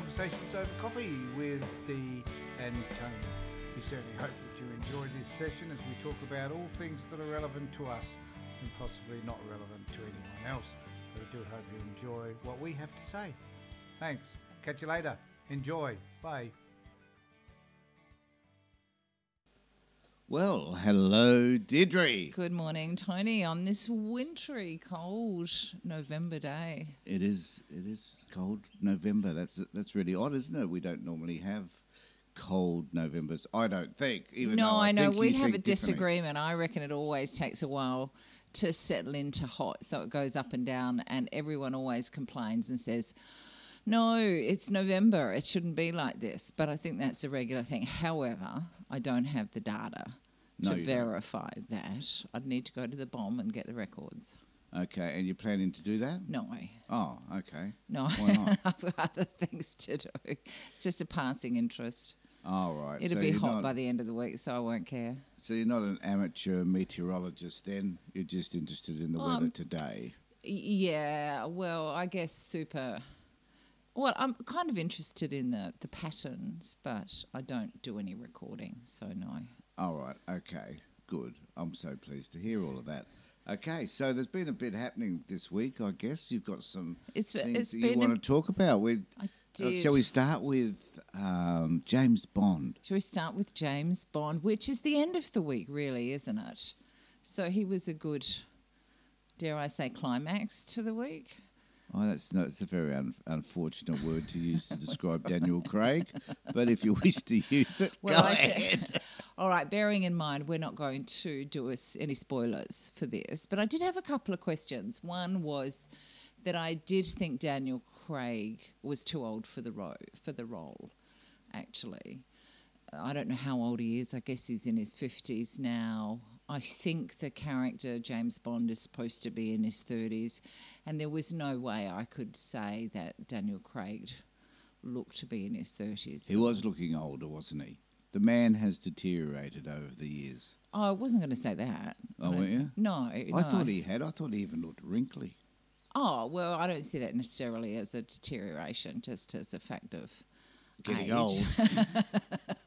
conversations over coffee with Dee and Tony. We certainly hope that you enjoy this session as we talk about all things that are relevant to us and possibly not relevant to anyone else. But I do hope you enjoy what we have to say. Thanks. Catch you later. Enjoy. Bye. Well, hello, Deirdre. Good morning, Tony, on this wintry, cold November day. It is. It is cold November. That's that's really odd, isn't it? We don't normally have cold Novembers. I don't think. Even no, I, I know we have a disagreement. I reckon it always takes a while to settle into hot, so it goes up and down, and everyone always complains and says. No, it's November. It shouldn't be like this. But I think that's a regular thing. However, I don't have the data No, to you don't. verify that. I'd need to go to the BOM and get the records. Okay, and you're planning to do that? No, Oh, okay. no, Why not? I've got other things to do. It's just a passing interest. All right. It'll so be hot by the end of the week, so I won't care. So you're not an amateur meteorologist then? You're just interested in the weather Um, today. Yeah, well, I guess super. Well, I'm kind of interested in the, the patterns, but I don't do any recording, so no. All right. Okay. Good. I'm so pleased to hear all of that. Okay, so there's been a bit happening this week. I guess you've got some It's things it's that you want to talk about. We I uh, shall we start with um, James Bond? Shall we start with James Bond, which is the end of the week, really, isn't it? So he was a good, dare I say, climax to the week. Oh, that's no, it's a very un- unfortunate word to use to describe Daniel Craig, but if you wish to use it, go I should- ahead. All right, bearing in mind we're not going to do us any spoilers for this, but I did have a couple of questions. One was that I did think Daniel Craig was too old for the ro- for the role. Actually, I don't know how old he is. I guess he's in his fifties now. I think the character James Bond is supposed to be in his thirties, and there was no way I could say that Daniel Craig looked to be in his thirties. He was looking older, wasn't he? The man has deteriorated over the years. Oh, I wasn't going to say that. Oh, weren't you? No, I no. thought he had. I thought he even looked wrinkly. Oh well, I don't see that necessarily as a deterioration, just as a fact of Getting age. old.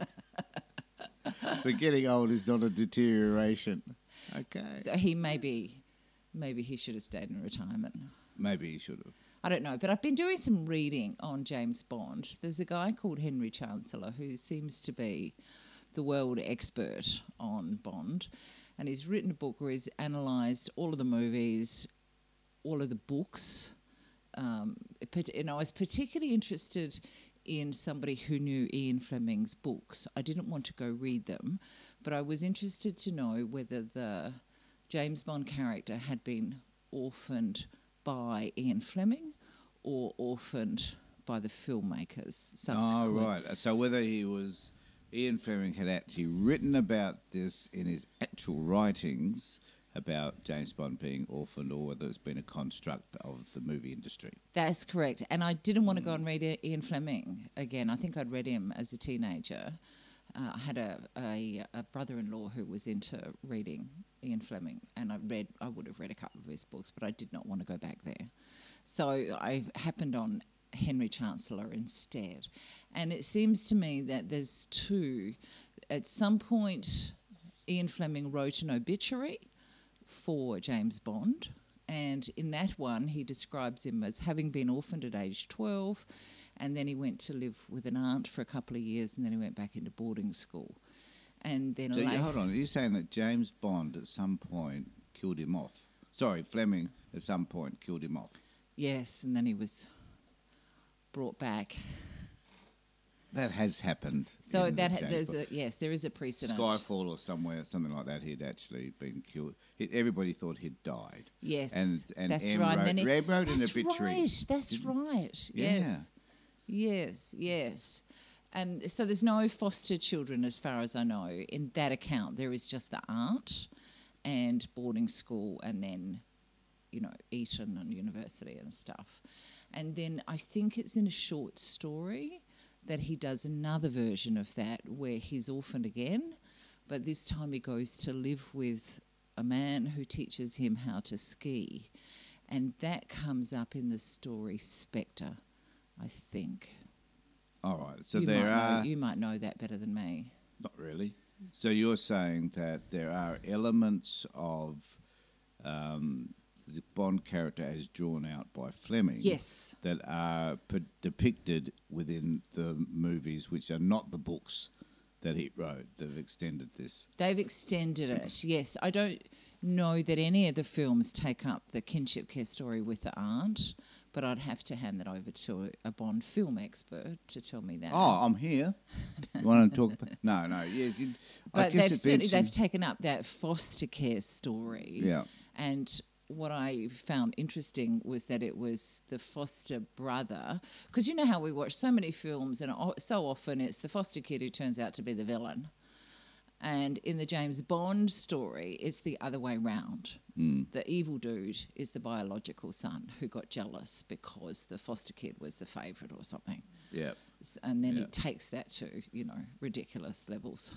so getting old is not a deterioration. Okay. So he maybe, maybe he should have stayed in retirement. Maybe he should have. I don't know, but I've been doing some reading on James Bond. There's a guy called Henry Chancellor who seems to be the world expert on Bond, and he's written a book where he's analysed all of the movies, all of the books. Um, and I was particularly interested in somebody who knew Ian Fleming's books. I didn't want to go read them, but I was interested to know whether the James Bond character had been orphaned by Ian Fleming or orphaned by the filmmakers Oh, subsequently. right. So whether he was. Ian Fleming had actually written about this in his actual writings about James Bond being orphaned or whether it's been a construct of the movie industry. That's correct. And I didn't want to go and read Ian Fleming again. I think I'd read him as a teenager. Uh, I had a, a, a brother-in-law who was into reading Ian Fleming, and I read. I would have read a couple of his books, but I did not want to go back there. So I happened on Henry Chancellor instead, and it seems to me that there's two. At some point, Ian Fleming wrote an obituary for James Bond. And in that one, he describes him as having been orphaned at age 12, and then he went to live with an aunt for a couple of years, and then he went back into boarding school. And then So you, hold on, are you saying that James Bond at some point killed him off? Sorry, Fleming at some point killed him off. yes, and then he was brought back. That has happened. So that the ha- there's a yes, there is a precedent. Skyfall or somewhere, something like that. He'd actually been killed. He, everybody thought he'd died. Yes, And- and that's M right. wrote- then he, wrote an that's obituary, Right. That's right. Yeah. Yes. Yes. Yes. And so there's no foster children, as far as I know, in that account. There is just the aunt and boarding school, and then, you know, Eton and university and stuff. And then I think it's in a short story that he does another version of that where he's orphaned again, but this time he goes to live with a man who teaches him how to ski. And that comes up in the story Spectre, I think. All right. So you there are know, you might know that better than me. not really. So you're saying that there are elements of um, the Bond character as drawn out by Fleming. Yes. That are p- depicted within the movies, which are not the books that he wrote. They've extended this. They've extended it. Yes, I don't know that any of the films take up the kinship care story with the aunt, but I'd have to hand that over to a Bond film expert to tell me that. Oh, I'm here. You want to talk? About, no, no. Yeah, you, I but guess they've it certainly they've taken up that foster care story. Yeah. And what I found interesting was that it was the foster brother, because you know how we watch so many films, and so often it's the foster kid who turns out to be the villain. And in the James Bond story, it's the other way round. Hmm. The evil dude is the biological son who got jealous because the foster kid was the favourite or something. yeah. And then Yeah. he takes that to, you know, ridiculous levels.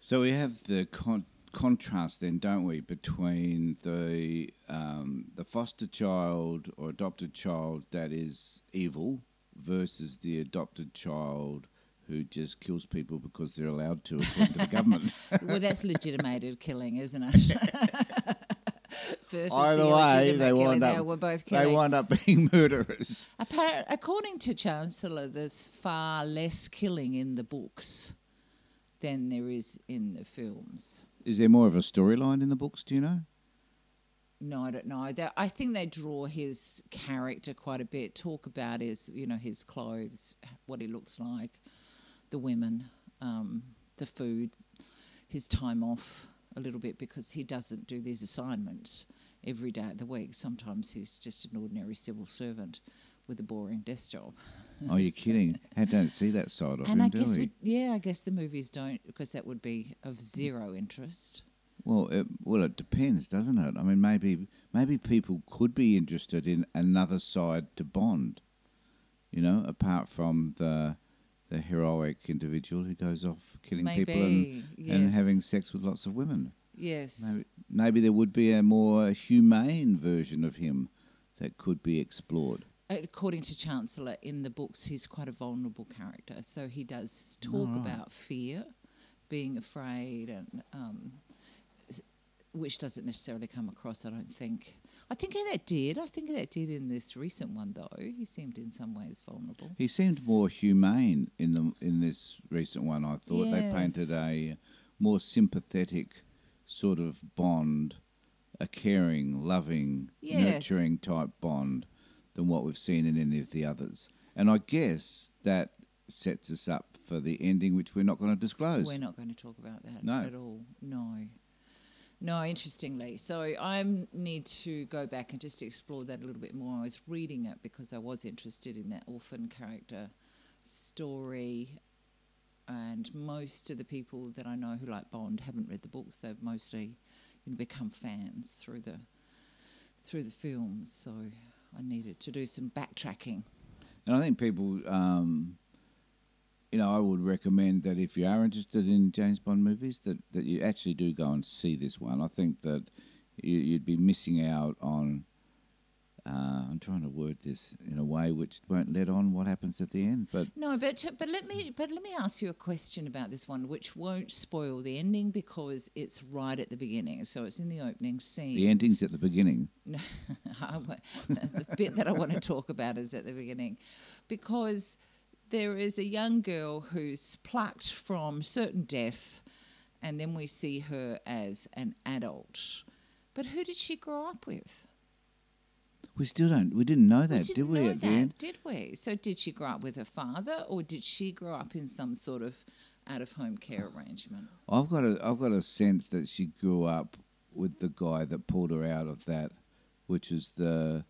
So we have the con- contrast then, don't we, between the um, the foster child or adopted child that is evil versus the adopted child who just kills people because they're allowed to according to the government. well, that's legitimated killing, isn't it? Versus Either the way, they wind They up were both they wind up being murderers. Appar- according to Chancellor, there's far less killing in the books than there is in the films. Is there more of a storyline in the books? Do you know? No, I don't know. I think they draw his character quite a bit. Talk about his, you know, his clothes, what he looks like, the women, um, the food, his time off a little bit because he doesn't do these assignments every day of the week. Sometimes he's just an ordinary civil servant with a boring desk job. Oh, you're kidding! I don't see that side of and him, I do guess, we? yeah, I guess the movies don't because that would be of zero interest. Well, it, well, it depends, doesn't it? I mean, maybe maybe people could be interested in another side to Bond. You know, apart from the the heroic individual who goes off killing people and, Maybe, and having sex with lots of women. Yes. Maybe, maybe there would be a more humane version of him that could be explored. According to Chancellor, in the books, he's quite a vulnerable character. So he does talk Alright. about fear, being afraid, and um, which doesn't necessarily come across. I don't think. I think that did. I think that did in this recent one, though. He seemed in some ways vulnerable. He seemed more humane in the in this recent one. I thought they painted a more sympathetic sort of bond, a caring, loving, Yes. nurturing type bond than what we've seen in any of the others. And I guess that sets us up for the ending, which we're not going to disclose. We're not going to talk about that No. at all. No. No, interestingly. So I need to go back and just explore that a little bit more. I was reading it because I was interested in that orphan character story. And most of the people that I know who like Bond haven't read the books. They've mostly you know, become fans through the through the films. So I needed to do some backtracking. And I think people, um, you know, I would recommend that if you are interested in James Bond movies, that, that you actually do go and see this one. I think that you, you'd be missing out on. Uh, I'm trying to word this in a way which won't let on what happens at the end, but No, but but let me but let me ask you a question about this one, which won't spoil the ending because it's right at the beginning. So it's in the opening scene. the ending's at the beginning. the bit that I want to talk about is at the beginning, because there is a young girl who's plucked from certain death, and then we see her as an adult. But who did she grow up with? We still don't. We didn't know that, we did we? At the end, did we? So did she grow up with her father, or did she grow up in some sort of out-of-home care arrangement? I've got a I've got a sense that she grew up with the guy that pulled her out of that, which is the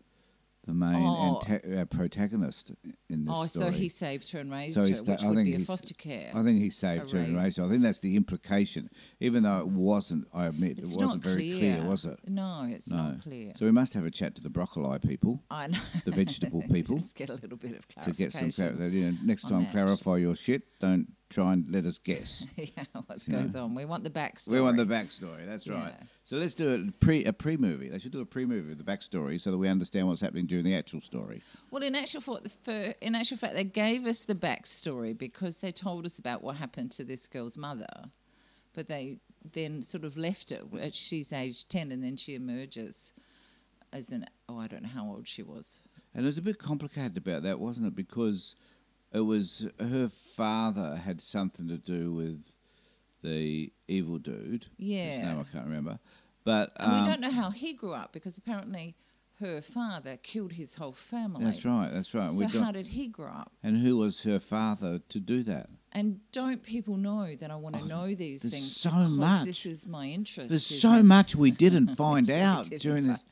the main Oh. anta- uh, protagonist in this Oh, story. so he saved her and raised So her, the- which I would think be a foster care. I think he saved her and raised her. I think that's the implication, even though it wasn't. I admit it's it wasn't not very clear, was it? No, it's No. not clear. So we must have a chat to the broccoli people I know. the vegetable people Just get a little bit of to get some clarity. You know, next time, that. clarify your shit. Don't try and let us guess. yeah, what goes on? We want the backstory. We want the backstory. That's right. So let's do a pre a pre movie. They should do a pre movie with the backstory so that we understand what's happening during the actual story. Well, in actual fact, for, in actual fact, they gave us the backstory because they told us about what happened to this girl's mother, but they then sort of left it. at- She's age ten, and then she emerges as an oh, I don't know how old she was. And it was a bit complicated about that, wasn't it? Because it was her father had something to do with the evil dude. Yeah. name I can't remember. But um, we don't know how he grew up because apparently her father killed his whole family. That's right. That's right. So we how did he grow up? and who was her father to do that? And don't people know that I want to know these there's things? so much. This is my interest. There's so much we didn't find out during this.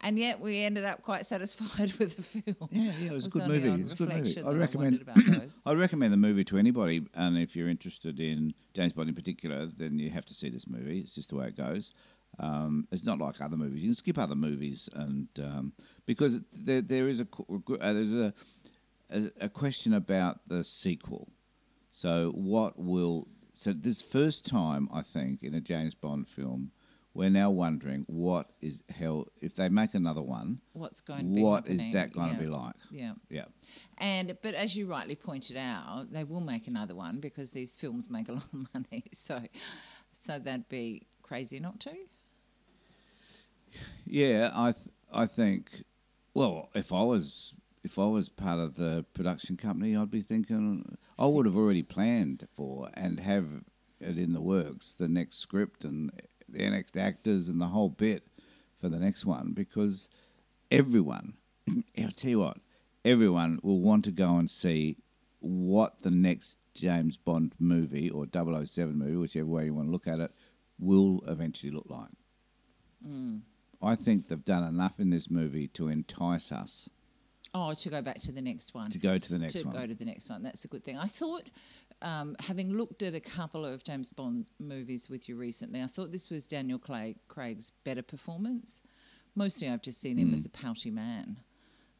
And yet we ended up quite satisfied with the film. Yeah, yeah, it was a good movie. It was a good movie. I'd I recommend. wondered about those. I'd recommend the movie to anybody, and if you're interested in James Bond in particular, then you have to see this movie. It's just the way it goes. Um, it's not like other movies. You can skip other movies, and um, because there there is a uh, there's a, a a question about the sequel. So what will so this first time I think in a James Bond film, we're now wondering what is hell if they make another one. What's going to be What is happening, that going to be like? Yeah. Yeah. And but as you rightly pointed out, they will make another one because these films make a lot of money. So so that'd be crazy not to. Yeah, I th- I think. Well, if I was if I was part of the production company, I'd be thinking I would have already planned for and have it in the works the next script and the next actors and the whole bit for the next one because everyone, I'll tell you what, everyone will want to go and see what the next James Bond movie or 007 movie, whichever way you want to look at it, will eventually look like. Mm. I think they've done enough in this movie to entice us Oh, to go back to the next one. to go to the next to one. To go to the next one. That's a good thing. I thought, um, having looked at a couple of James Bond movies with you recently, I thought this was Daniel Craig, Craig's better performance. Mostly, I've just seen him Hmm. as a pouty man,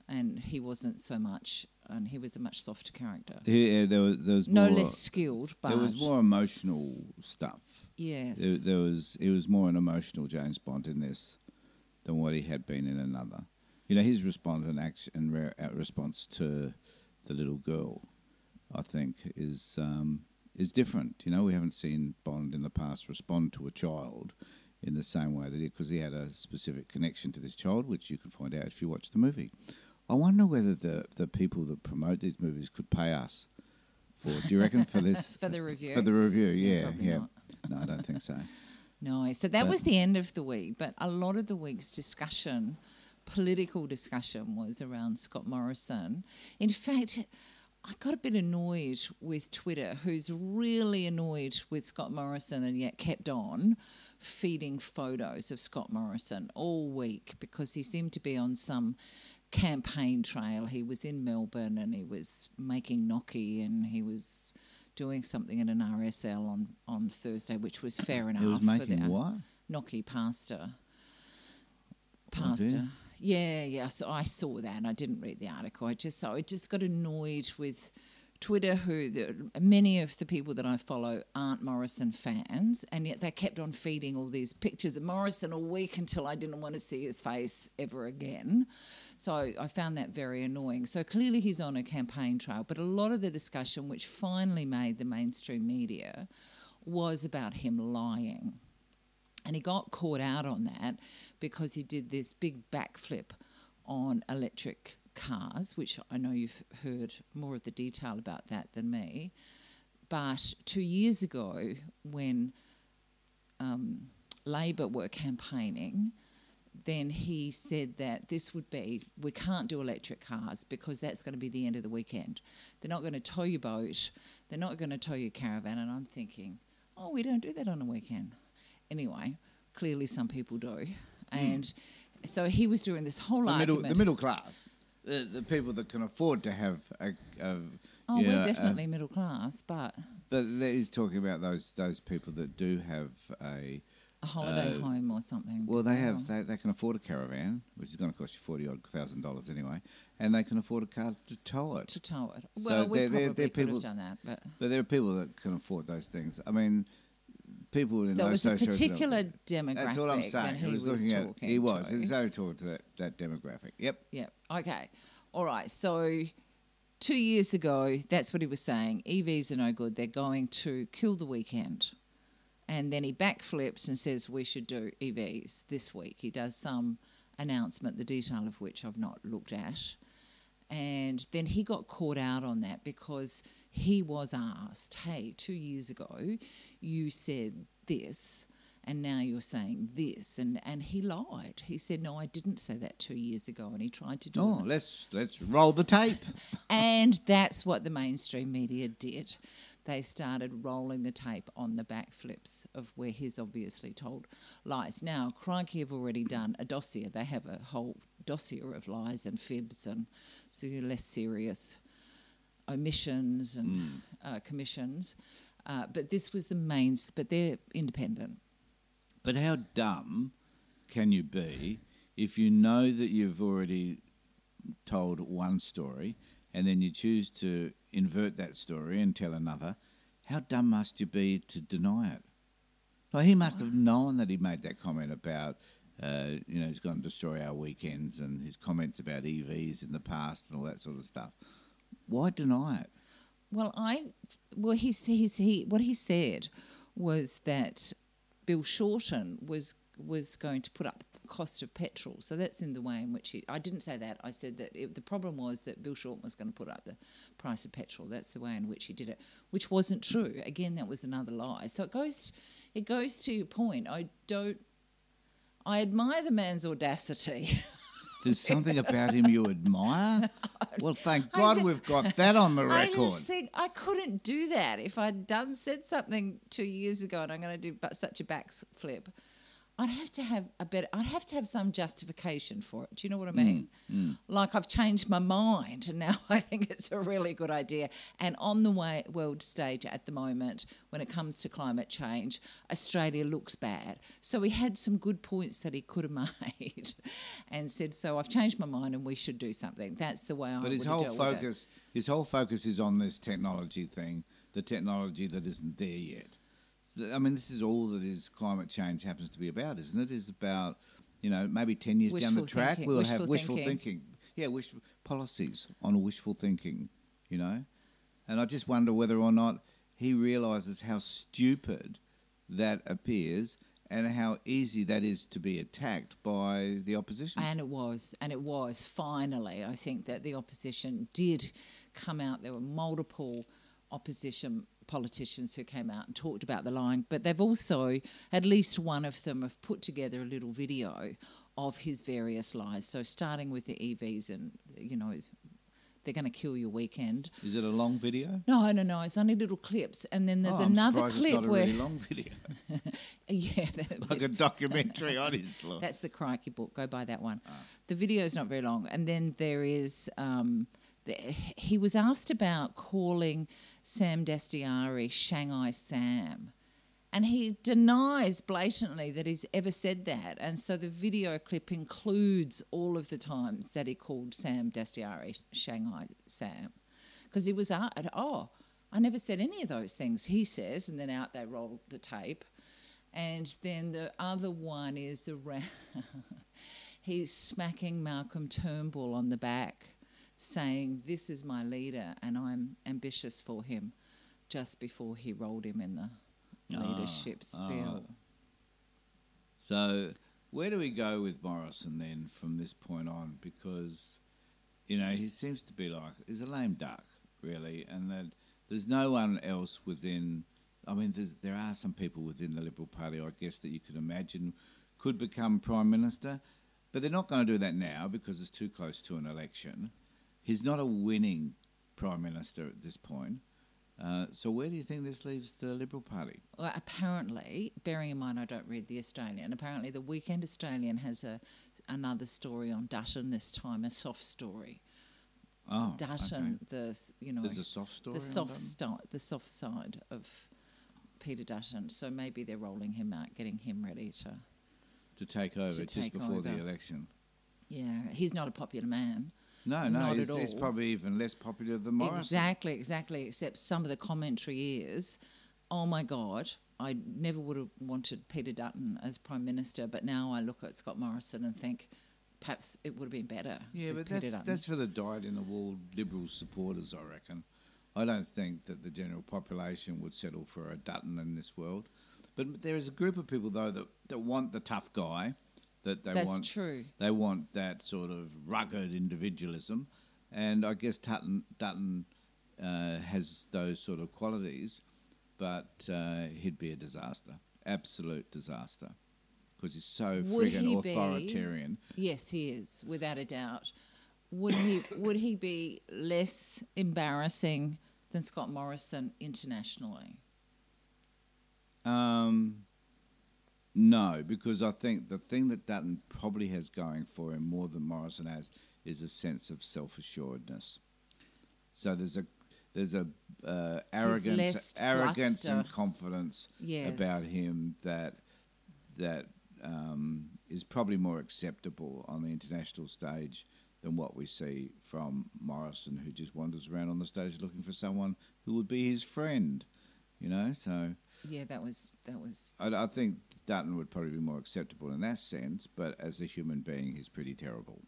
and he wasn't so much, and he was a much softer character. Yeah, there was there was No less skilled, but there was more emotional stuff. yes, There, there was it was more an emotional James Bond in this than what he had been in another. You know, his response and action and re- uh, response to the little girl, I think, is um, is different. You know, we haven't seen Bond in the past respond to a child in the same way that he because he had a specific connection to this child, which you can find out if you watch the movie. I wonder whether the the people that promote these movies could pay us for. Do you reckon for this For the review? For the review, Yeah, yeah, yeah. No, I don't think so. No, so that But- was the end of the week. But a lot of the week's discussion, political discussion, was around Scott Morrison. In fact, I got a bit annoyed with Twitter, who's really annoyed with Scott Morrison and yet kept on feeding photos of Scott Morrison all week because he seemed to be on some campaign trail. He was in Melbourne and he was making gnocchi and he was doing something at an RSL on, on Thursday, which was fair enough. It was for making the, what? gnocchi pasta. Pasta. Yeah, yeah. So I saw that. I didn't read the article. I just so I just got annoyed with Twitter, who the, many of the people that I follow aren't Morrison fans, and yet they kept on feeding all these pictures of Morrison all week until I didn't want to see his face ever again. So I found that very annoying. So clearly he's on a campaign trail, but a lot of the discussion, which finally made the mainstream media, was about him lying. And he got caught out on that because he did this big backflip on electric cars, which I know you've heard more of the detail about that than me. But two years ago, when um, Labor were campaigning, then he said that this would be we can't do electric cars because that's going to be the end of the weekend. They're not going to tow your boat, they're not going to tow your caravan. And I'm thinking, oh, we don't do that on a weekend. Anyway, clearly some people do. And so he was doing this whole Hmm. The middle, argument. the middle class, the, the people that can afford to have a. a oh, we're a- definitely middle class, but but he's talking about those those people that do have a a holiday Uh, home or something. Well, they have they, they can afford a caravan, which is going to cost you forty odd thousand dollars anyway, and they can afford a car to tow it. to tow it. So Well, we they're- probably they're- they're could people- have done that, but But there are people that can afford those things. I mean, people in so it was a particular demographic That's all I'm saying. he was, was looking talking at. He was. to. He was only talking to that, that demographic. Yep. Yeah. Okay. All right. So two years ago, that's what he was saying. EVs are no good. They're going to kill the weekend. And then he backflips and says we should do EVs this week. He does some announcement, the detail of which I've not looked at. And then he got caught out on that because he was asked, hey, two years ago, you said this, and now you're saying this. And, and he lied. He said, no, I didn't say that two years ago. And he tried to do Oh, it. let's let's roll the tape. And that's what the mainstream media did. They started rolling the tape on the backflips of where he's obviously told lies. Now, Crikey have already done a dossier. They have a whole dossier of lies and fibs and so you're less serious omissions and uh, commissions. Uh, but this was the main, but they're independent. But how dumb can you be if you know that you've already told one story and then you choose to invert that story and tell another? How dumb must you be to deny it? Well, he must have known that he made that comment about, uh, you know, he's going to destroy our weekends and his comments about EVs in the past and all that sort of stuff. Why deny it? Well, I well he he's, he what he said was that Bill Shorten was was going to put up the cost of petrol. So that's in the way in which he. I didn't say that. I said that it, the problem was that Bill Shorten was going to put up the price of petrol. That's the way in which he did it, which wasn't true. Again, that was another lie. So it goes it goes to your point. I don't. I admire the man's audacity. There's something about him you admire? Well, thank God ju- we've got that on the I record. just think I couldn't do that if I'd done said something two years ago, and I'm going to do such a backflip. I'd have to have a better. I'd have to have some justification for it. Do you know what I mm, mean? Mm. Like I've changed my mind, and now I think it's a really good idea. And on the way world stage at the moment, when it comes to climate change, Australia looks bad. So he had some good points that he could have made, and said, "So I've changed my mind, and we should do something." That's the way I But his whole focus, his whole focus is on this technology thing, the technology that isn't there yet. I mean, this is all that is climate change happens to be about, isn't it? Is about, you know, maybe ten years down the track thinking- we'll wishful have wishful thinking. thinking. Yeah, wish policies on wishful thinking, you know. And I just wonder whether or not he realizes how stupid that appears and how easy that is to be attacked by the opposition. And it was, and it was finally. I think that the opposition did come out. There were multiple opposition politicians who came out and talked about the lying, but they've also, at least one of them, have put together a little video of his various lies. So starting with the EVs, and you know, they're going to kill your weekend. is it a long video? No, no, no. It's only little clips, and then there's Oh, I'm another clip it's not a where, really long video. yeah, like a documentary on his life. That's the Crikey book. Go buy that one. The video is not very long. And then there is, um, he was asked about calling Sam Dastyari Shanghai Sam. And he denies blatantly that he's ever said that. And so the video clip includes all of the times that he called Sam Dastyari Shanghai Sam. Because he was, at, oh, I never said any of those things, he says. And then out they roll the tape. And then the other one is around. he's smacking Malcolm Turnbull on the back, saying, This is my leader, and I'm ambitious for him, just before he rolled him in the ah, leadership ah. spill. So, where do we go with Morrison then from this point on? Because, you know, he seems to be like, he's a lame duck, really, and that there's no one else within. I mean, there's, there are some people within the Liberal Party, I guess, that you could imagine could become Prime Minister, but they're not going to do that now because it's too close to an election. He's not a winning Prime Minister at this point. Uh, so, where do you think this leaves the Liberal Party? Well, apparently, bearing in mind I don't read the Australian, apparently the Weekend Australian has a another story on Dutton this time, a soft story. Oh, Dutton, okay. the you know There's a soft story. the soft sti- the soft side of Peter Dutton. So maybe they're rolling him out, getting him ready to. to take over To just take before the election. Yeah, he's not a popular man. No, no, Not he's all. probably even less popular than Morrison. Exactly, exactly. Except some of the commentary is, oh my God, I never would have wanted Peter Dutton as Prime Minister, but now I look at Scott Morrison and think perhaps it would have been better. Yeah, with but Peter that's, Dutton. that's for the dyed in the wool Liberal supporters, I reckon. I don't think that the general population would settle for a Dutton in this world. But there is a group of people, though, that, that want the tough guy, that they That's want. true. They want that sort of rugged individualism, and I guess Dutton, Dutton uh, has those sort of qualities, but uh, he'd be a disaster, absolute disaster, because he's so Would friggin' he be- authoritarian. Yes, he is, without a doubt. Would he would he be less embarrassing than Scott Morrison internationally? Um, no, because I think the thing that Dutton probably has going for him more than Morrison has is a sense of self-assuredness. So there's a there's a uh, arrogance, arrogance and confidence Yes. about him that that um, is probably more acceptable on the international stage than what we see from Morrison, who just wanders around on the stage looking for someone who would be his friend. You know, so. Yeah, that was that was I, I think Dutton would probably be more acceptable in that sense, but as a human being, he's pretty terrible.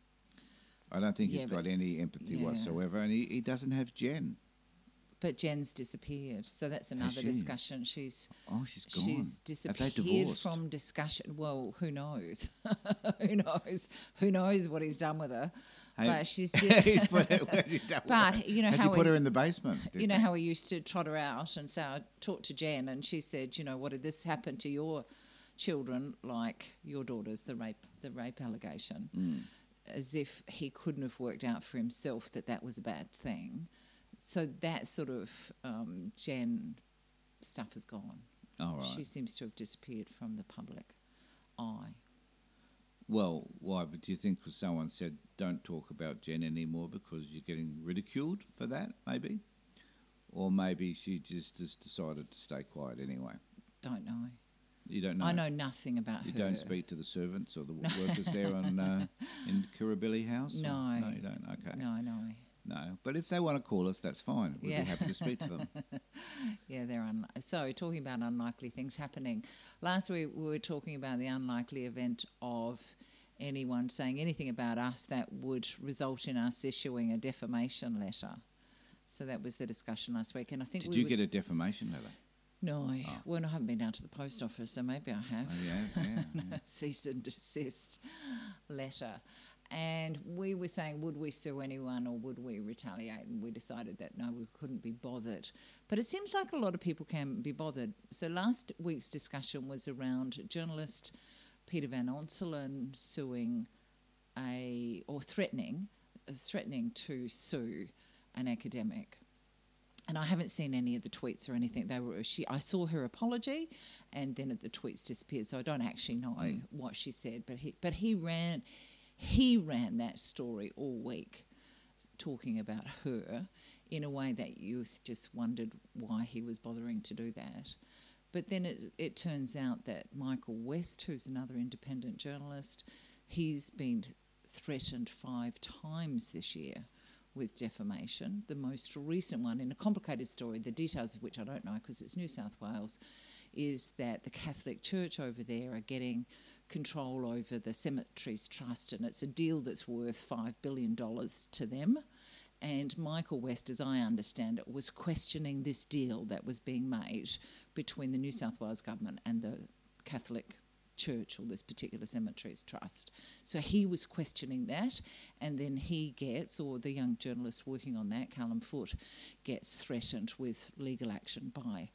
I don't think Yeah, he's got any empathy yeah. whatsoever, and he, he doesn't have Jen. But Jen's disappeared. So that's another discussion. She's Oh, she's gone. She's disappeared from discussion. Well, who knows? who knows? Who knows what he's done with her? Hey- But she's. He's put her- where's he done with But, you know Has how he put he- her in the basement? you know how we used to trot her out and say, I talked to Jen, and she said, you know, what did this happen to your children, like your daughters, the rape, the rape allegation, Mm. as if he couldn't have worked out for himself that that was a bad thing. So that sort of um, Jen stuff is gone. All right. She seems to have disappeared from the public eye. Well, why? But do you think 'cause someone said don't talk about Jen anymore because you're getting ridiculed for that, maybe? Or maybe she just has decided to stay quiet anyway. Don't know. You don't know. I know nothing about You her. You don't speak to the servants or the workers there on uh, in Kirribilli House. or- No. no, you don't. Okay, No, I know. No. But if they want to call us, that's fine. We'd Yeah. be happy to speak to them. Yeah, they're un- so talking about unlikely things happening. Last week we were talking about the unlikely event of anyone saying anything about us that would result in us issuing a defamation letter. So that was the discussion last week, and I think Did we you get a defamation letter? no. Oh. Well, I haven't been down to the post office, so maybe I have. Oh, yeah, yeah. yeah. cease and desist letter. And we were saying, would we sue anyone or would we retaliate? And we decided that no, we couldn't be bothered. But it seems like a lot of people can be bothered. So last week's discussion was around journalist Peter Van Onselen suing a, or threatening, uh, threatening to sue an academic and I haven't seen any of the tweets or anything. They were she. I saw her apology, and then the tweets disappeared. So I don't actually know what she said. But he, but he ran, he ran that story all week, talking about her in a way that youth just wondered why he was bothering to do that. But then it, it turns out that Michael West, who's another independent journalist, he's been threatened five times this year with defamation. The most recent one, in a complicated story, the details of which I don't know because it's New South Wales, is that the Catholic Church over there are getting control over the Cemeteries Trust, and it's a deal that's worth $5 billion to them. And Michael West, as I understand it, was questioning this deal that was being made between the New South Wales government and the Catholic church or this particular cemeteries trust. So he was questioning that, and then he gets, or the young journalist working on that, Callum Foote, gets threatened with legal action by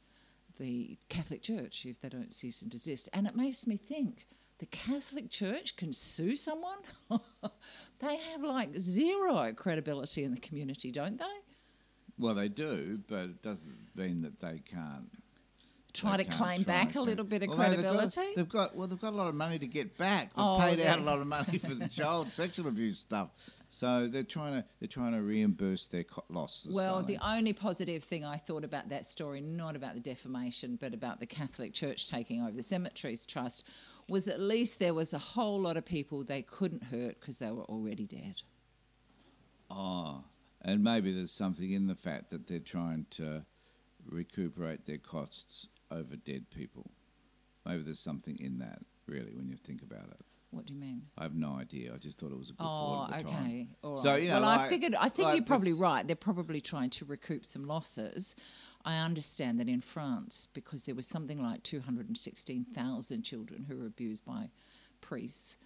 the Catholic Church if they don't cease and desist. And it makes me think the Catholic Church can sue someone? they have like zero credibility in the community, don't they? Well, they do, but it doesn't mean that they can't. Try they to claim try back a little bit of Well, they've got- credibility. They've got, well, they've got a lot of money to get back. They've Oh, paid out a lot of money for the child sexual abuse stuff. So they're trying to they're trying to reimburse their co- losses. Well, the only positive thing I thought about that story, not about the defamation, but about the Catholic Church taking over the Cemeteries Trust, was at least there was a whole lot of people they couldn't hurt because they were already dead. Oh, and maybe there's something in the fact that they're trying to recuperate their costs over dead people. Maybe there's something in that, really, when you think about it. What do you mean? I have no idea. I just thought it was a good Oh, thought at the okay. time. All right. So, you know, well, I figured. I think like you're probably right. They're probably trying to recoup some losses. I understand that in France, because there was something like 216,000 children who were abused by priests,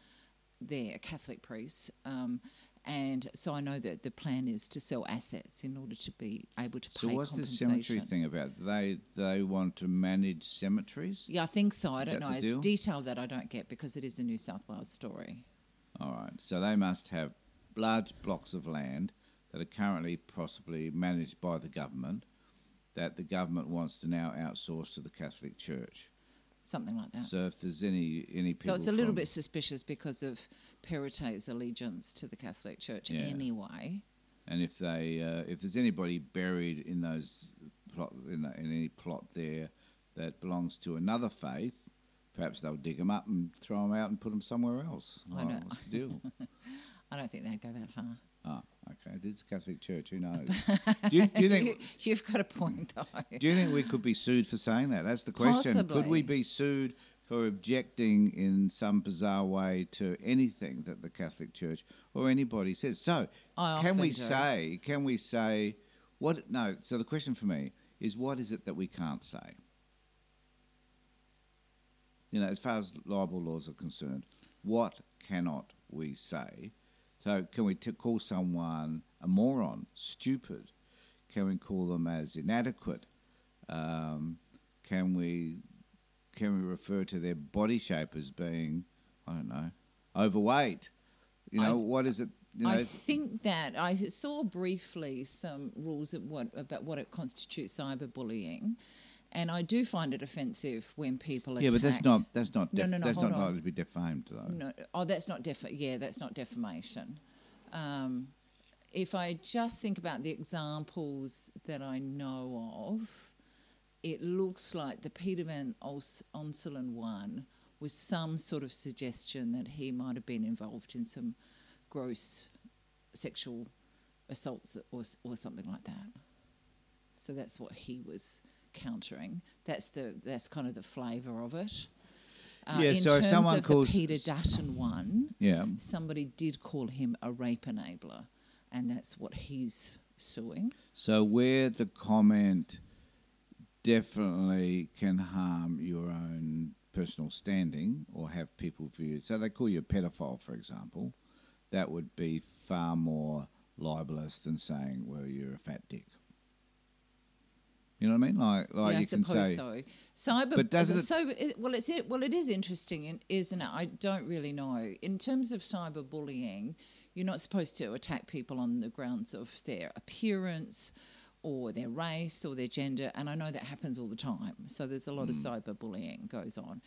there, Catholic priests, um, and so I know that the plan is to sell assets in order to be able to pay. So pay what's this compensation. cemetery thing about? They they want to manage cemeteries. Yeah, I think so. I Is don't know. It's deal? detail that I don't get because it is a New South Wales story. All right. So they must have large blocks of land that are currently possibly managed by the government that the government wants to now outsource to the Catholic Church. Something like that. So if there's any any people So it's a little bit suspicious because of Perrottet's allegiance to the Catholic Church Yeah. anyway. and if they uh, if there's anybody buried in those plot in, that, in any plot there that belongs to another faith, perhaps they'll dig them up and throw them out and put them somewhere else. I Oh, know. what's the deal? I don't think they'd go that far. Ah, okay. This is the Catholic Church. Who knows? do, you, do you think? you, have got a point, though. Do you think we could be sued for saying that? That's the question. Could we be sued for objecting in some bizarre way to anything that the Catholic Church or anybody says? So, I can we do. say? Can we say what? No. So the question for me is, what is it that we can't say? You know, as far as libel laws are concerned, what cannot we say? So, can we t- call someone a moron, stupid? Can we call them as inadequate? Um, can we can we refer to their body shape as being I don't know overweight? You know I- what is it? You know, I think that I saw briefly some rules of what, about what it constitutes cyberbullying, and I do find it offensive when people yeah, but that's not that's not No, def- no, no, that's not on. likely to be defamed though. No, oh, that's not def. Yeah, that's not defamation. Um, if I just think about the examples that I know of, it looks like the Peter Van Ons- Onselen one was some sort of suggestion that he might have been involved in some gross sexual assaults or, or something like that. So that's what he was countering. That's the that's kind of the flavour of it. Uh, Yeah, in so if terms someone of calls- the Peter Dutton one, Yeah. somebody did call him a rape enabler, and that's what he's suing. So where the comment definitely can harm your own personal standing or have people view. So they call you a pedophile, for example. That would be far more libelous than saying, "Well, you're a fat dick." You know what I mean? Like, like yeah, I you can suppose say, so. Cyber, But doesn't it- so well, it's it, well, it is interesting, isn't it? I don't really know. In terms of cyberbullying, you're not supposed to attack people on the grounds of their appearance or their race or their gender, and I know that happens all the time. So there's a lot Hmm. of cyberbullying goes on.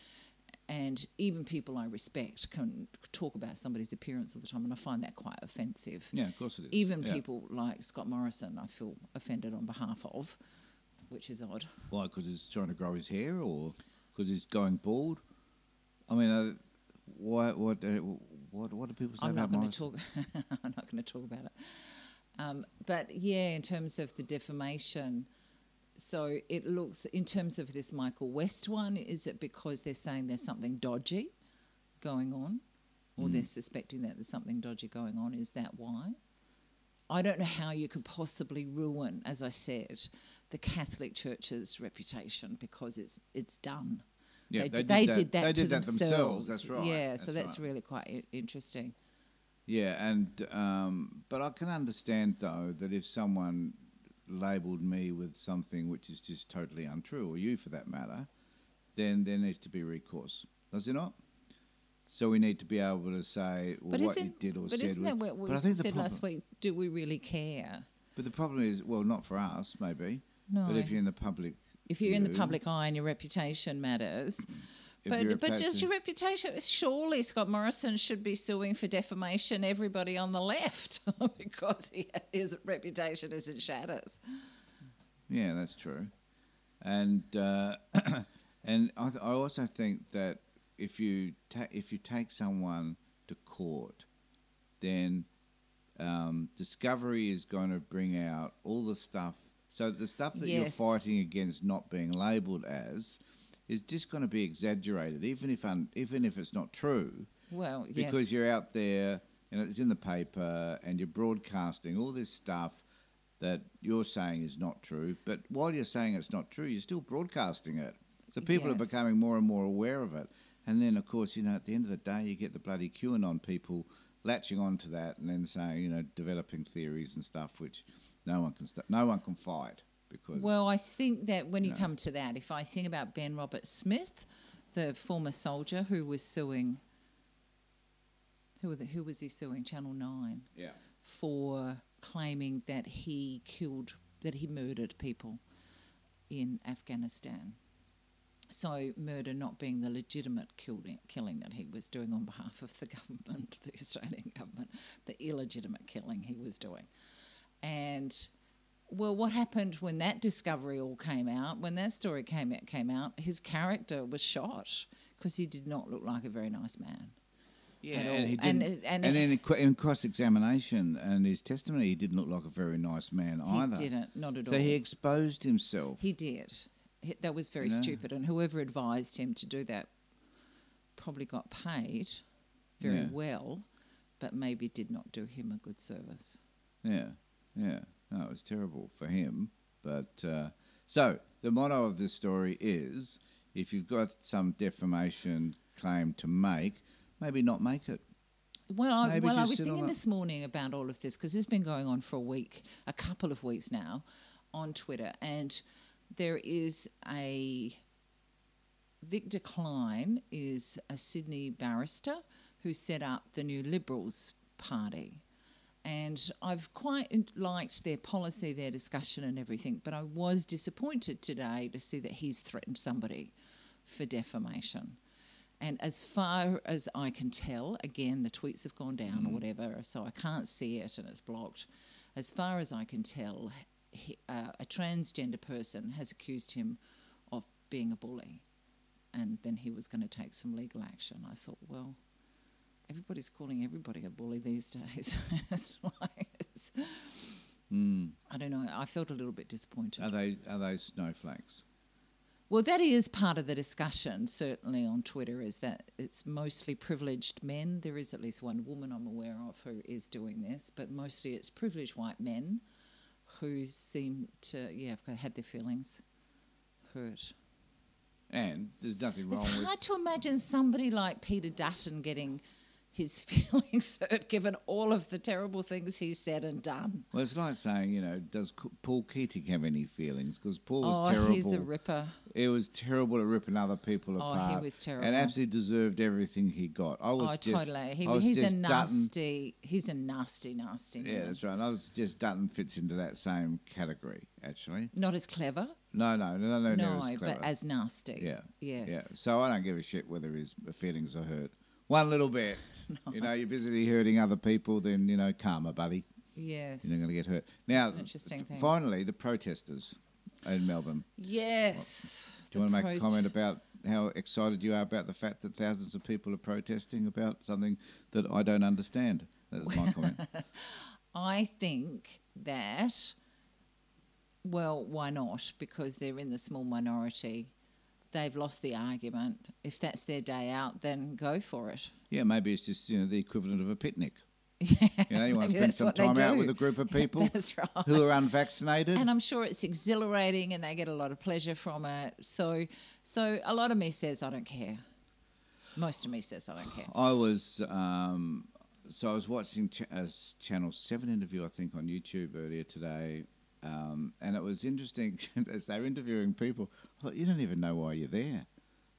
And even people I respect can talk about somebody's appearance all the time, and I find that quite offensive. "Yeah, of course it is." Even Yeah. people like Scott Morrison, I feel offended on behalf of, which is odd. Why? Because he's trying to grow his hair, or because he's going bald? I mean, uh, why? What? Uh, what? What do people say I'm not going to talk. I'm not going to talk about it. Um, but yeah, in terms of the defamation, so it looks in terms of this Michael West one. Is it because they're saying there's something dodgy going on, or Hmm. they're suspecting that there's something dodgy going on? Is that why? I don't know how you could possibly ruin, as I said, the Catholic Church's reputation because it's it's done. Yeah, they, they did they that- did that they to did that themselves. themselves, that's right, Yeah, so that's that's right. really quite i- interesting. Yeah, and um, but I can understand though that if someone labelled me with something which is just totally untrue, or you for that matter, then there needs to be recourse. Does it not? So we need to be able to say well, But what you did or but said. isn't that what we but I think the said last week? Do we really care? But the problem is, well, not for us, maybe. No. But if you're in the public, If you're in the public eye and your reputation matters, But but just your reputation. Surely Scott Morrison should be suing for defamation everybody on the left because he, his reputation is in shatters. Yeah, that's true. And uh, and I, th- I also think that if you ta- if you take someone to court, then um, discovery is going to bring out all the stuff. So the stuff that you're fighting against not being labelled as is just going to be exaggerated, even if un- even if it's not true Well, yes. because you're out there and it's in the paper and you're broadcasting all this stuff that you're saying is not true. But while you're saying it's not true, you're still broadcasting it. So people are becoming more and more aware of it. And then, of course, you know, at the end of the day, you get the bloody QAnon people latching onto that and then saying, you know, developing theories and stuff which no one can st- no one can fight because Well, I think that when you No. come to that, if I think about Ben Roberts-Smith, the former soldier who was suing, who, were the, who was he suing? Channel 9 yeah, for claiming that he killed, that he murdered people in Afghanistan. So, murder not being the legitimate killing that he was doing on behalf of the government, the Australian government, the illegitimate killing he was doing. And well, what happened when that discovery all came out? When that story came out, came out, his character was shot because he did not look like a very nice man. yeah, and, he And didn't, it- and and, then in, cross examination and his testimony, he didn't look like a very nice man He either. didn't, not at So all. So he exposed himself. He did. He- that was very stupid. And whoever advised him to do that probably got paid very Yeah. well, but maybe did not do him a good service. Yeah, yeah. No, it was terrible for him. But uh, so the motto of this story is: if you've got some defamation claim to make, maybe not make it. Well, I, well, I was thinking this morning about all of this because it's been going on for a week, a couple of weeks now, on Twitter, and there is a Victor Kline is a Sydney barrister who set up the New Liberals Party. And I've quite liked their policy, their discussion, and everything. But I was disappointed today to see that he's threatened somebody for defamation. And as far as I can tell, again, the tweets have gone down or whatever, so I can't see it and it's blocked. As far as I can tell, he, uh, a transgender person has accused him of being a bully, and then he was going to take some legal action. I thought, well, everybody's calling everybody a bully these days. it's like, it's, Mm. I don't know. I felt a little bit disappointed. Are they are they snowflakes? Well, that is part of the discussion, certainly on Twitter, is that it's mostly privileged men. There is at least one woman I'm aware of who is doing this, but mostly it's privileged white men who seem to, yeah, have had their feelings hurt. And there's nothing wrong It's with hard to imagine somebody like Peter Dutton getting his feelings hurt given all of the terrible things he's said and done. Well, it's like saying, you know, does Paul Keating have any feelings? Because Paul Oh, was terrible. he's a ripper. It was terrible at ripping other people Oh, he was terrible. And absolutely deserved everything he got. I was Oh, just, totally. He, was he's a just Dutton. nasty. He's a nasty, nasty. Yeah, that's right. And I was just Dutton fits into that same category, actually. Not as clever. No, no, no, no, no, No, as but as nasty. yeah, Yes. yeah. So I don't give a shit whether his feelings are hurt. One little bit. You know, you're busily hurting other people, then you know, karma, buddy. Yes. You're not going to get hurt. Now, an interesting thing. finally, the protesters in Melbourne. Yes. Do you want to make a comment about how excited you are about the fact that thousands of people are protesting about something that I don't understand? That was my comment. I think that, well, why not? Because they're in the small minority. They've lost the argument. If that's their day out, then go for it. Yeah, maybe it's just you know the equivalent of a picnic. Yeah, You know, you want to spend some time out with a group of people right. who are unvaccinated. and I'm sure it's exhilarating, and they get a lot of pleasure from it. So, so a lot of me says I don't care. Most of me says I don't care. I was um, so I was watching ch- Channel Seven interview, I think, on YouTube earlier today, um, and it was interesting as they were interviewing people. I thought, you don't even know why you're there.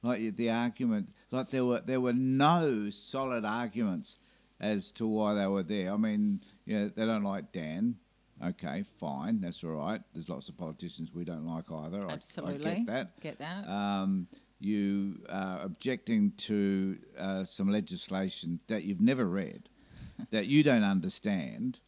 Like the argument, like there were there were no solid arguments as to why they were there. I mean, you know, they don't like Dan. Okay, fine, that's all right. There's lots of politicians we don't like either. I- I, Absolutely. get that. Get that. Um, you are objecting to uh, some legislation that you've never read, that you don't understand.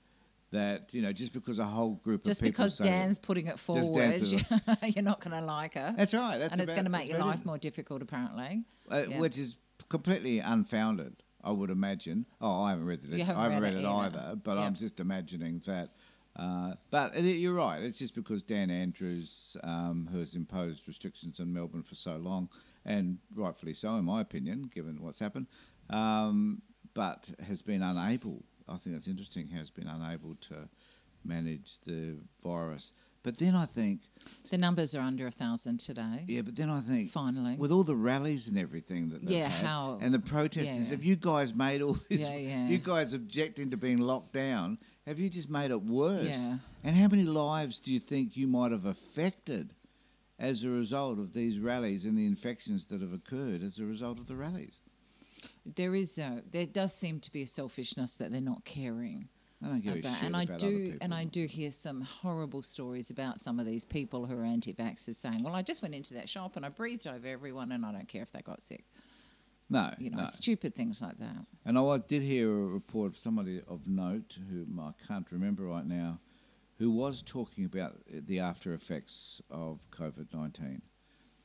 That you know, just because a whole group Just of people because Dan's putting it forward, you're not going to like her. That's right. That's and it's going to make your life more difficult, apparently. uh, Yeah. which is completely unfounded. I would imagine. Oh, I haven't read it. Haven't I haven't read read, it it either. either. But Yep. I'm just imagining that. Uh, but it, you're right. It's just because Dan Andrews, um, who has imposed restrictions on Melbourne for so long, and rightfully so, in my opinion, given what's happened, um, but has been unable. I think that's interesting. Has been unable to manage the virus. But then I think, The numbers are under a thousand today. yeah. But then I think, Finally. with all the rallies and everything that Yeah, had, how- and the protesters, yeah. have you guys made all this? Yeah, yeah. You guys objecting to being locked down? Have you just made it worse? Yeah. And how many lives do you think you might have affected as a result of these rallies and the infections that have occurred as a result of the rallies? There is a, there does seem to be a selfishness that they're not caring I don't give a about, shit and I about other do, and I do hear some horrible stories about some of these people who are anti-vaxxers saying, "Well, I just went into that shop and I breathed over everyone, and I don't care if they got sick." no, You know, no. stupid things like that. And I did hear a report of somebody of note who I can't remember right now, who was talking about the after effects of COVID nineteen,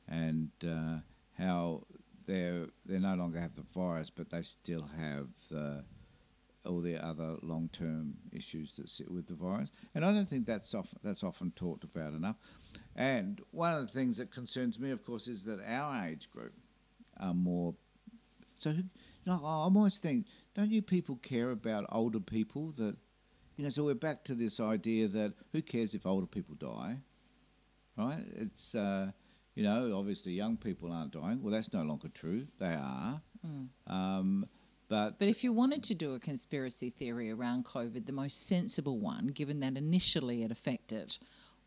and uh, how they they no longer have the virus, but they still have the, all the other long term issues that sit with the virus. And I don't think that's often that's often talked about enough. And one of the things that concerns me, of course, is that our age group are more so, you know, I I'm always think, don't you people care about older people? That, you know, so we're back to this idea that who cares if older people die, right? It's, uh, you know, obviously young people aren't dying. Well, that's no longer true. They are. Um, but, But if you wanted to do a conspiracy theory around COVID, the most sensible one, given that initially it affected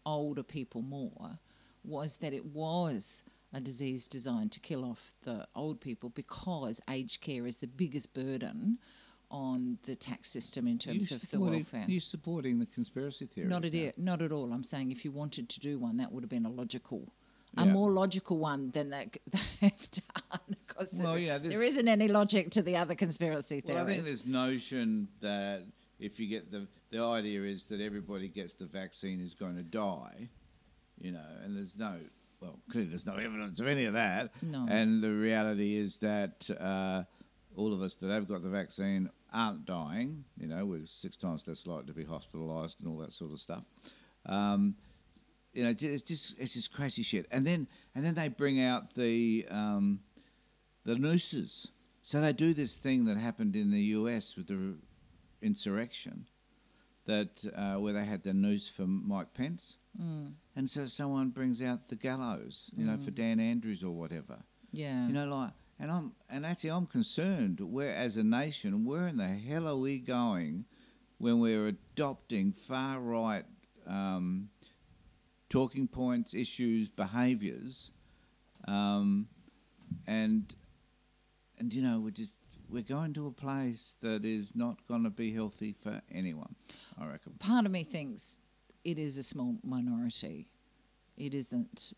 older people more, was that it was a disease designed to kill off the old people because aged care is the biggest burden on the tax system in terms of the welfare. You're supporting the conspiracy theory? Not at, it, not at all. I'm saying if you wanted to do one, that would have been a logical, a Yeah. more logical one than that they've done. Because Well, there, yeah, there isn't any logic to the other conspiracy theories. Well, I think this notion that if you get the the idea is that everybody gets the vaccine is going to die, you know, and there's no well clearly there's no evidence of any of that. No. And the reality is that uh, all of us that have got the vaccine aren't dying. You know, we're six times less likely to be hospitalised and all that sort of stuff. Um, you know, it's just it's just crazy shit. And then and then they bring out the um, the nooses. So they do this thing that happened in the US with the insurrection, that uh, where they had the noose for Mike Pence, Mm. and so someone brings out the gallows, you know, for Dan Andrews or whatever. yeah. You know, like, and I'm and actually I'm concerned. Where as a nation, where in the hell are we going when we're adopting far right um, talking points, issues, behaviours, um, and and you know we're just we're going to a place that is not going to be healthy for anyone. I reckon. Part of me thinks it is a small minority. It isn't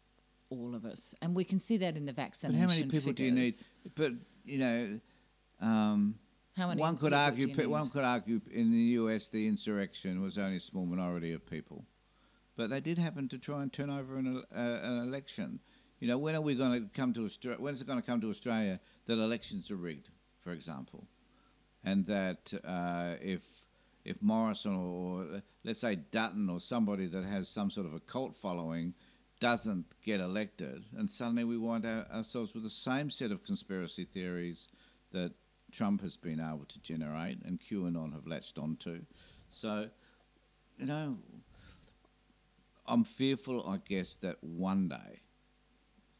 all of us, and we can see that in the vaccination. But how many people do you need? figures. But you know. Um, How many one could argue. pe- One could argue in the U.S. the insurrection was only a small minority of people, but they did happen to try and turn over an, uh, an election. You know, when are we going to come to Australia? When is it going to come to Australia that elections are rigged, for example, and that uh, if if Morrison or let's say Dutton or somebody that has some sort of a cult following doesn't get elected, and suddenly we wind our, ourselves with the same set of conspiracy theories that Trump has been able to generate and QAnon have latched onto. So, you know, I'm fearful, I guess, that one day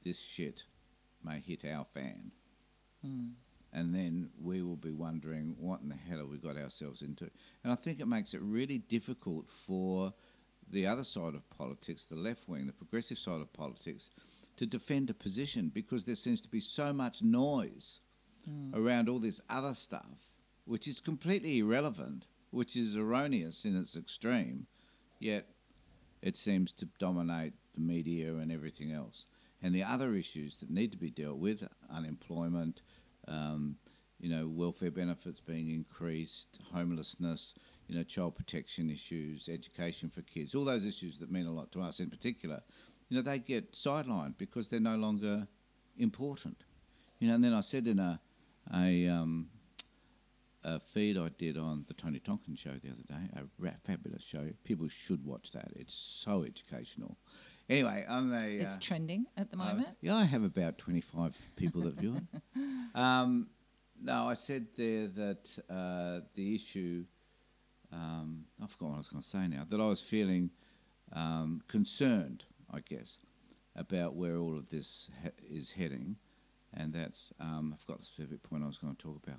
this shit may hit our fan. Hmm. And then we will be wondering what in the hell have we got ourselves into. And I think it makes it really difficult for the other side of politics, the left wing, the progressive side of politics, to defend a position because there seems to be so much noise hmm. around all this other stuff, which is completely irrelevant, which is erroneous in its extreme, yet it seems to dominate the media and everything else. and the other issues that need to be dealt with, unemployment, um, you know, welfare benefits being increased, homelessness, you know, child protection issues, education for kids, all those issues that mean a lot to us in particular, you know, they get sidelined because they're no longer important. You know, and then I said in a, a, um, a feed I did on the Tony Tonkin show the other day, a ra- fabulous show. People should watch that. It's so educational. Anyway, I'm a. It's uh, trending at the uh, moment. yeah, I have about 25 people that view it. Um, no, I said there that uh, the issue, um, I forgot what I was going to say now, that I was feeling um, concerned, I guess, about where all of this he- is heading, and that um, I forgot the specific point I was going to talk about.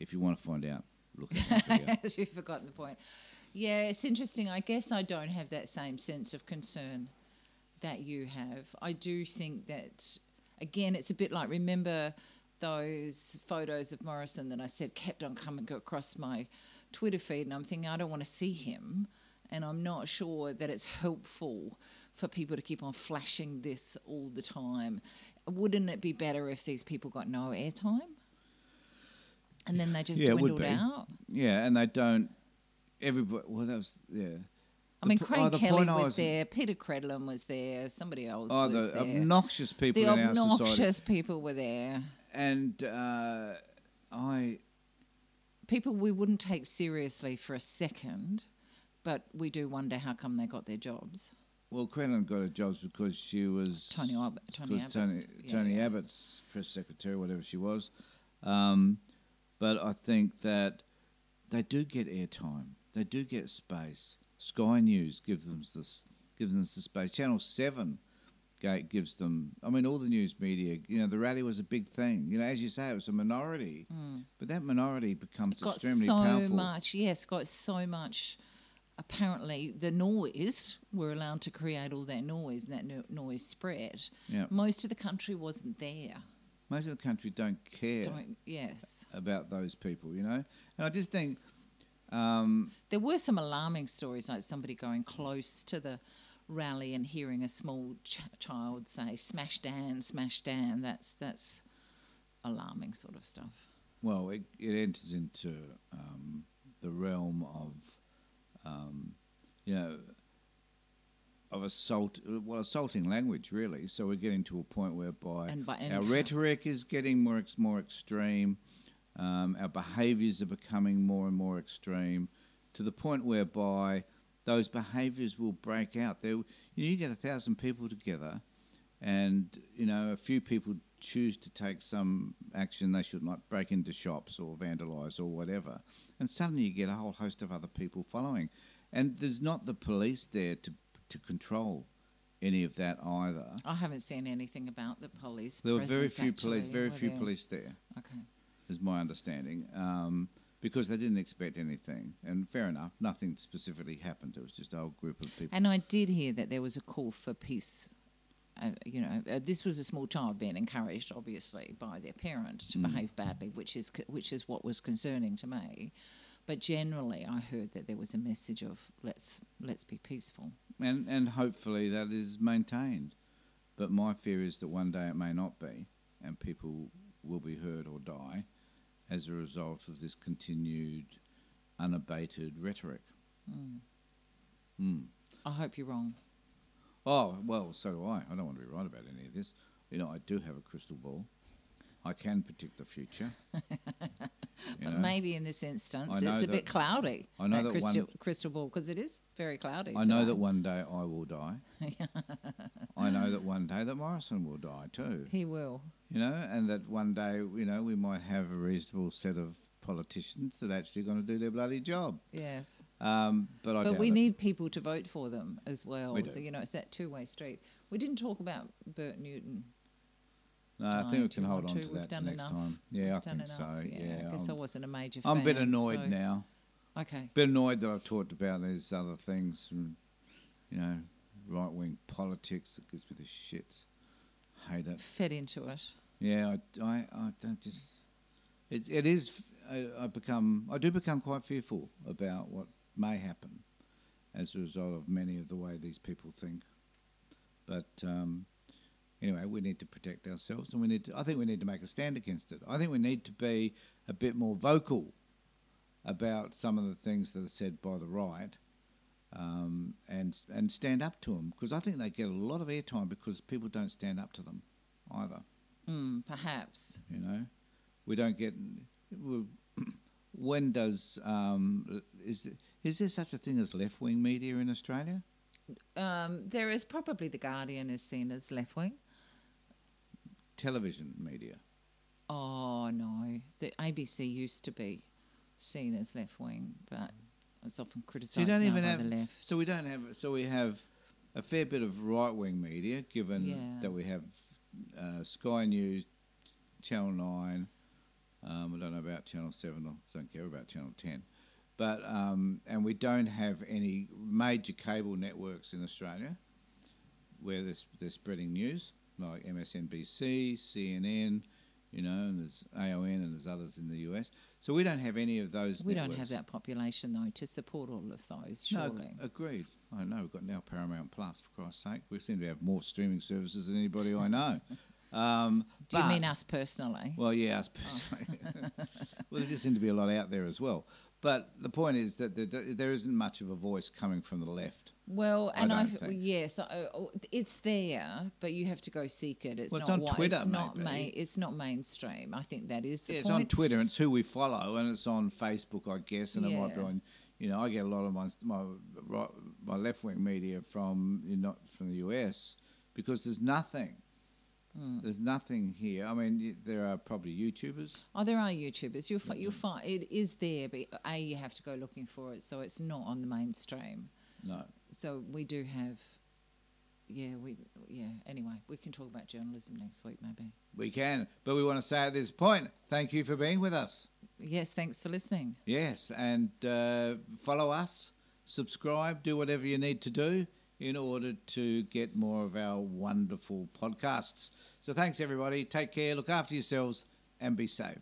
If you want to find out, look at. As you've forgotten the point. Yeah, it's interesting. I guess I don't have that same sense of concern that you have. I do think that, again, it's a bit like remember those photos of Morrison that I said kept on coming across my Twitter feed, and I'm thinking I don't want to see him, and I'm not sure that it's helpful for people to keep on flashing this all the time. Wouldn't it be better if these people got no airtime? And then they just Yeah, it dwindled out. yeah, and they don't. Everybody. Well, that was yeah. I mean, po- Craig oh, Kelly was, was- there, Peta Credlin was there, somebody else Oh, was the there. obnoxious people the in our obnoxious people were there. and uh, I People we wouldn't take seriously for a second, but we do wonder how come they got their jobs. well, Credlin got her jobs because she was Tony Ab- Tony was Tony, Abbott's, yeah, Tony yeah. Abbott's press secretary, whatever she was. Um, but I think that they do get airtime. They do get space. Sky News gives them this gives them the space. Channel Seven gives them. I mean, all the news media. You know, the rally was a big thing. You know, as you say, it was a minority, mm. but that minority becomes. Got extremely so powerful. much, yes, got so much. Apparently, the noise we're allowed to create all that noise, and that no- noise spread. Yeah. Most of the country wasn't there. Most of the country don't care Don't, yes. about those people. You know, and I just think. Um, There were some alarming stories, like somebody going close to the rally and hearing a small ch- child say "Smash Dan, Smash Dan." That's that's alarming sort of stuff. Well, it, it enters into um, the realm of, um, you know, of assault, well, assaulting language, really. So we're getting to a point whereby And by- and our rhetoric is getting more ex- more extreme, um, our behaviours are becoming more and more extreme, to the point whereby those behaviours will break out. There, you, know, you get a thousand people together, and you know a few people choose to take some action they should not break into shops or vandalise or whatever and suddenly you get a whole host of other people following and there's not the police there to to control any of that either I haven't seen anything about the police. there were very few police very few there? police there Okay. is my understanding um, because they didn't expect anything and fair enough nothing specifically happened it was just a whole group of people And I did hear that there was a call for peace. Uh, you know, uh, this was a small child being encouraged, obviously, by their parent to behave badly, which is c- which is what was concerning to me. But generally, I heard that there was a message of let's let's be peaceful. and and hopefully that is maintained. But my fear is that one day it may not be, and people will be hurt or die as a result of this continued, unabated rhetoric. Mm. I hope you're wrong. Oh well, so do I. I don't want to be right about any of this. You know, I do have a crystal ball. I can predict the future. you But know? maybe in this instance, it's a bit cloudy. I know that crystal, one- crystal ball because it is very cloudy. I know that one day I will die. I know that one day that Morrison will die too. he will. you know, and that one day, you know, we might have a reasonable set of politicians that are actually going to do their bloody job. Yes. Um, but I But we need people to vote for them as well. We. So, you know, it's that two way street. We didn't talk about Bert Newton. No, I think we can hold on to? to that done next enough. time. Yeah, I We've done think enough. so. Yeah, I guess I I'm, wasn't a major fan. I'm fan. a bit annoyed so- now. Okay. A bit annoyed that I've talked about these other things, and, you know, right wing politics. It gives me the shits. Hate it. Fed into it. Yeah, I, I, I don't just. It, it is. I, I become. I do become quite fearful about what may happen as a result of many of the way these people think. But um, anyway, we need to protect ourselves, and we need to. I think we need to make a stand against it. I think we need to be a bit more vocal about some of the things that are said by the right, um, and and stand up to them because I think they get a lot of airtime because people don't stand up to them either. Mm, perhaps. You know, we don't get. When does um, is is there such a thing as left wing media in Australia? Um, there is probably the Guardian is seen as left wing. Television media. Oh no, the ABC used to be seen as left wing, but it's often So criticised don't now even by have. the left. So we don't have. So we have a fair bit of right wing media, given Yeah. that we have uh, Sky News, Channel Nine. Um, I don't know about Channel Seven. or don't care about Channel Ten. But um, and we don't have any major cable networks in Australia where they're, they're spreading news like MSNBC, CNN, you know, and there's AON and there's others in the US. So we don't have any of those. we don't have that population though to support all of those. No, Surely. agreed. I know we've got now Paramount Plus for Christ's sake. We seem to have more streaming services than anybody I know. Um, Do you mean us personally? Well, yeah, us personally. well, there just seem to be a lot out there as well. But the point is that there, there isn't much of a voice coming from the left. Well, and I, don't yes, I- oh, it's there, but you have to go seek it. It's Well, it's not on wi- Twitter, It's not main. It's not mainstream. I think that is the Yeah, it's on. Twitter it's who we follow, and it's on Facebook, I guess, and it might be on. You know, I get a lot of my my right, my left wing media from you know, from the US because there's nothing. Hmm. There's nothing here. I mean, y- there are probably YouTubers. Oh, there are YouTubers. You'll fi- Mm-hmm. you'll find it is there, but a you have to go looking for it, so it's not on the mainstream. No, So we do have, yeah, we yeah. Anyway, we can talk about journalism next week, maybe. we can, but we want to say at this point, thank you for being with us. Yes, thanks for listening. Yes, and uh, follow us, subscribe, do whatever you need to do in order to get more of our wonderful podcasts. So thanks, everybody. Take care, look after yourselves, and be safe.